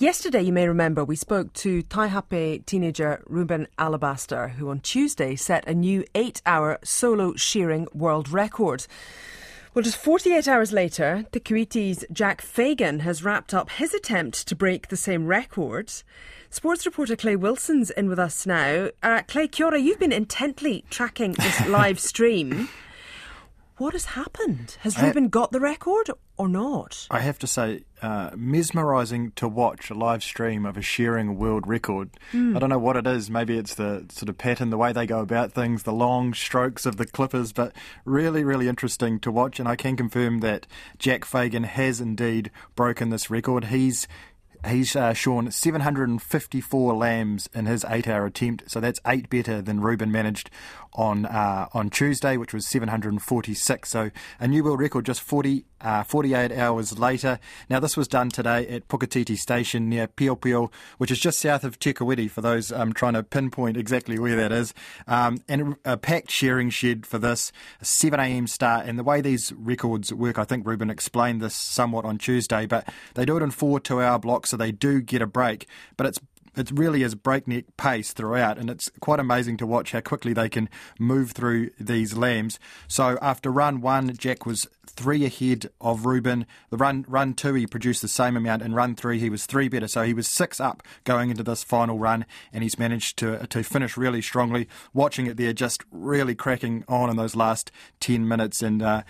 Yesterday, you may remember, we spoke to Taihape teenager Ruben Alabaster, who on Tuesday set a new eight hour solo shearing world record. Well, just 48 hours later, Te Kuiti's Jack Fagan has wrapped up his attempt to break the same record. Sports reporter Clay Wilson's in with us now. Uh, Clay kia ora, you've been intently tracking this live stream. What has happened? Has Ruben got the record or not? I have to say, uh, mesmerising to watch a live stream of a shearing world record. Mm. I don't know what it is. Maybe it's the sort of pattern, the way they go about things, the long strokes of the clippers, but really, really interesting to watch. And I can confirm that Jack Fagan has indeed broken this record. He's He's uh, shorn 754 lambs in his eight-hour attempt, so that's eight better than Ruben managed on uh, on Tuesday, which was 746. So a new world record just 40, uh, 48 hours later. Now this was done today at Puketiti Station near Piopio, which is just south of Te Kuiti for those um, trying to pinpoint exactly where that is. Um, and a packed shearing shed for this 7 a.m. start. And the way these records work, I think Ruben explained this somewhat on Tuesday, but they do it in four two-hour blocks, so they do get a break. But it's it really is breakneck pace throughout, and it's quite amazing to watch how quickly they can move through these lambs. So after run one, Jack was three ahead of Ruben. The run run two, he produced the same amount. and run three, he was three better, so he was six up going into this final run, and he's managed to to finish really strongly. Watching it there, just really cracking on in those last ten minutes, and uh,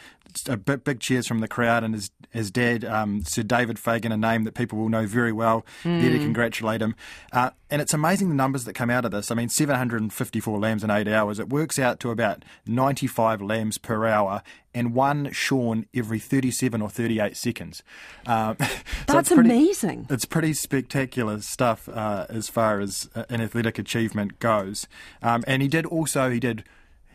a big, big cheers from the crowd and his his dad, um, Sir David Fagan, a name that people will know very well. Mm. There to congratulate him. Uh, and it's amazing the numbers that come out of this. I mean, 754 lambs in eight hours. It works out to about 95 lambs per hour and one shorn every 37 or 38 seconds. Uh, so That's pretty, amazing. It's pretty spectacular stuff uh, as far as uh, an athletic achievement goes. Um, and he did also, he did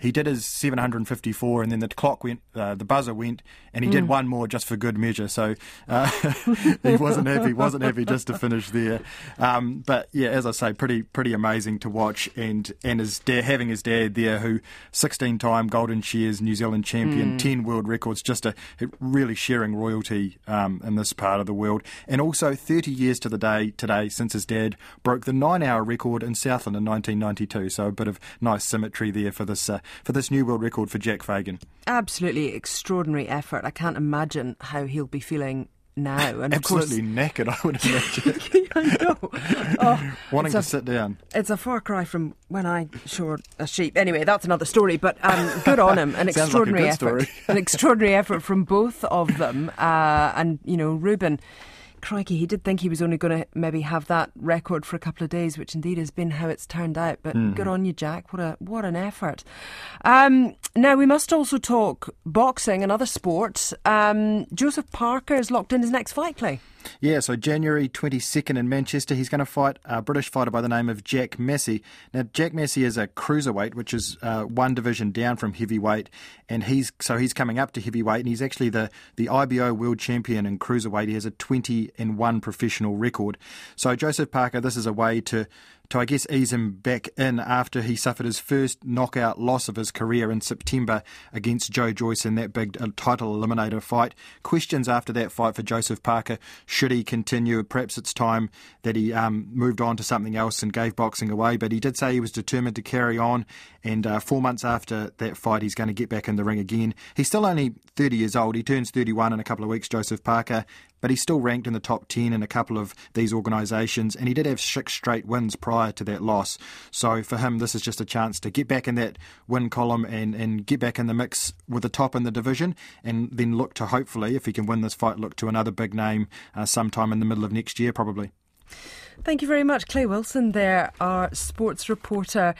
he did his 754, and then the clock went, uh, the buzzer went, and he mm. did one more just for good measure. So uh, he wasn't happy, wasn't happy just to finish there. Um, but yeah, as I say, pretty pretty amazing to watch, and and his dad, having his dad there, who 16-time Golden Shears New Zealand champion, mm. 10 world records, just a really shearing royalty um, in this part of the world, and also 30 years to the day today since his dad broke the nine-hour record in Southland in 1992. So a bit of nice symmetry there for this. Uh, for this new world record for Jack Fagan. Absolutely extraordinary effort. I can't imagine how he'll be feeling now. And Absolutely course, knackered, I would imagine. I know. Oh, Wanting a, to sit down. It's a far cry from when I shored a sheep. Anyway, that's another story. But um, good on him. An extraordinary like effort. an extraordinary effort from both of them. Uh, and you know, Ruben crikey, he did think he was only going to maybe have that record for a couple of days, which indeed has been how it's turned out. But mm. good on you, Jack. What a what an effort. Um, now we must also talk boxing and other sports. Um, Joseph Parker is locked in his next fight, Clay. Yeah, so January 22nd in Manchester, he's going to fight a British fighter by the name of Jack Massey. Now, Jack Massey is a cruiserweight, which is uh, one division down from heavyweight, and he's so he's coming up to heavyweight, and he's actually the, the IBO world champion in cruiserweight. He has a 20 and 1 professional record. So, Joseph Parker, this is a way to to, I guess, ease him back in after he suffered his first knockout loss of his career in September against Joe Joyce in that big uh, title eliminator fight. Questions after that fight for Joseph Parker should he continue? Perhaps it's time that he um, moved on to something else and gave boxing away, but he did say he was determined to carry on. And uh, four months after that fight, he's going to get back in the ring again. He's still only 30 years old. He turns 31 in a couple of weeks, Joseph Parker, but he's still ranked in the top 10 in a couple of these organisations, and he did have six straight wins prior to that loss. So for him, this is just a chance to get back in that win column and, and get back in the mix with the top in the division, and then look to hopefully, if he can win this fight, look to another big name uh, sometime in the middle of next year, probably. Thank you very much, Clay Wilson, there, our sports reporter.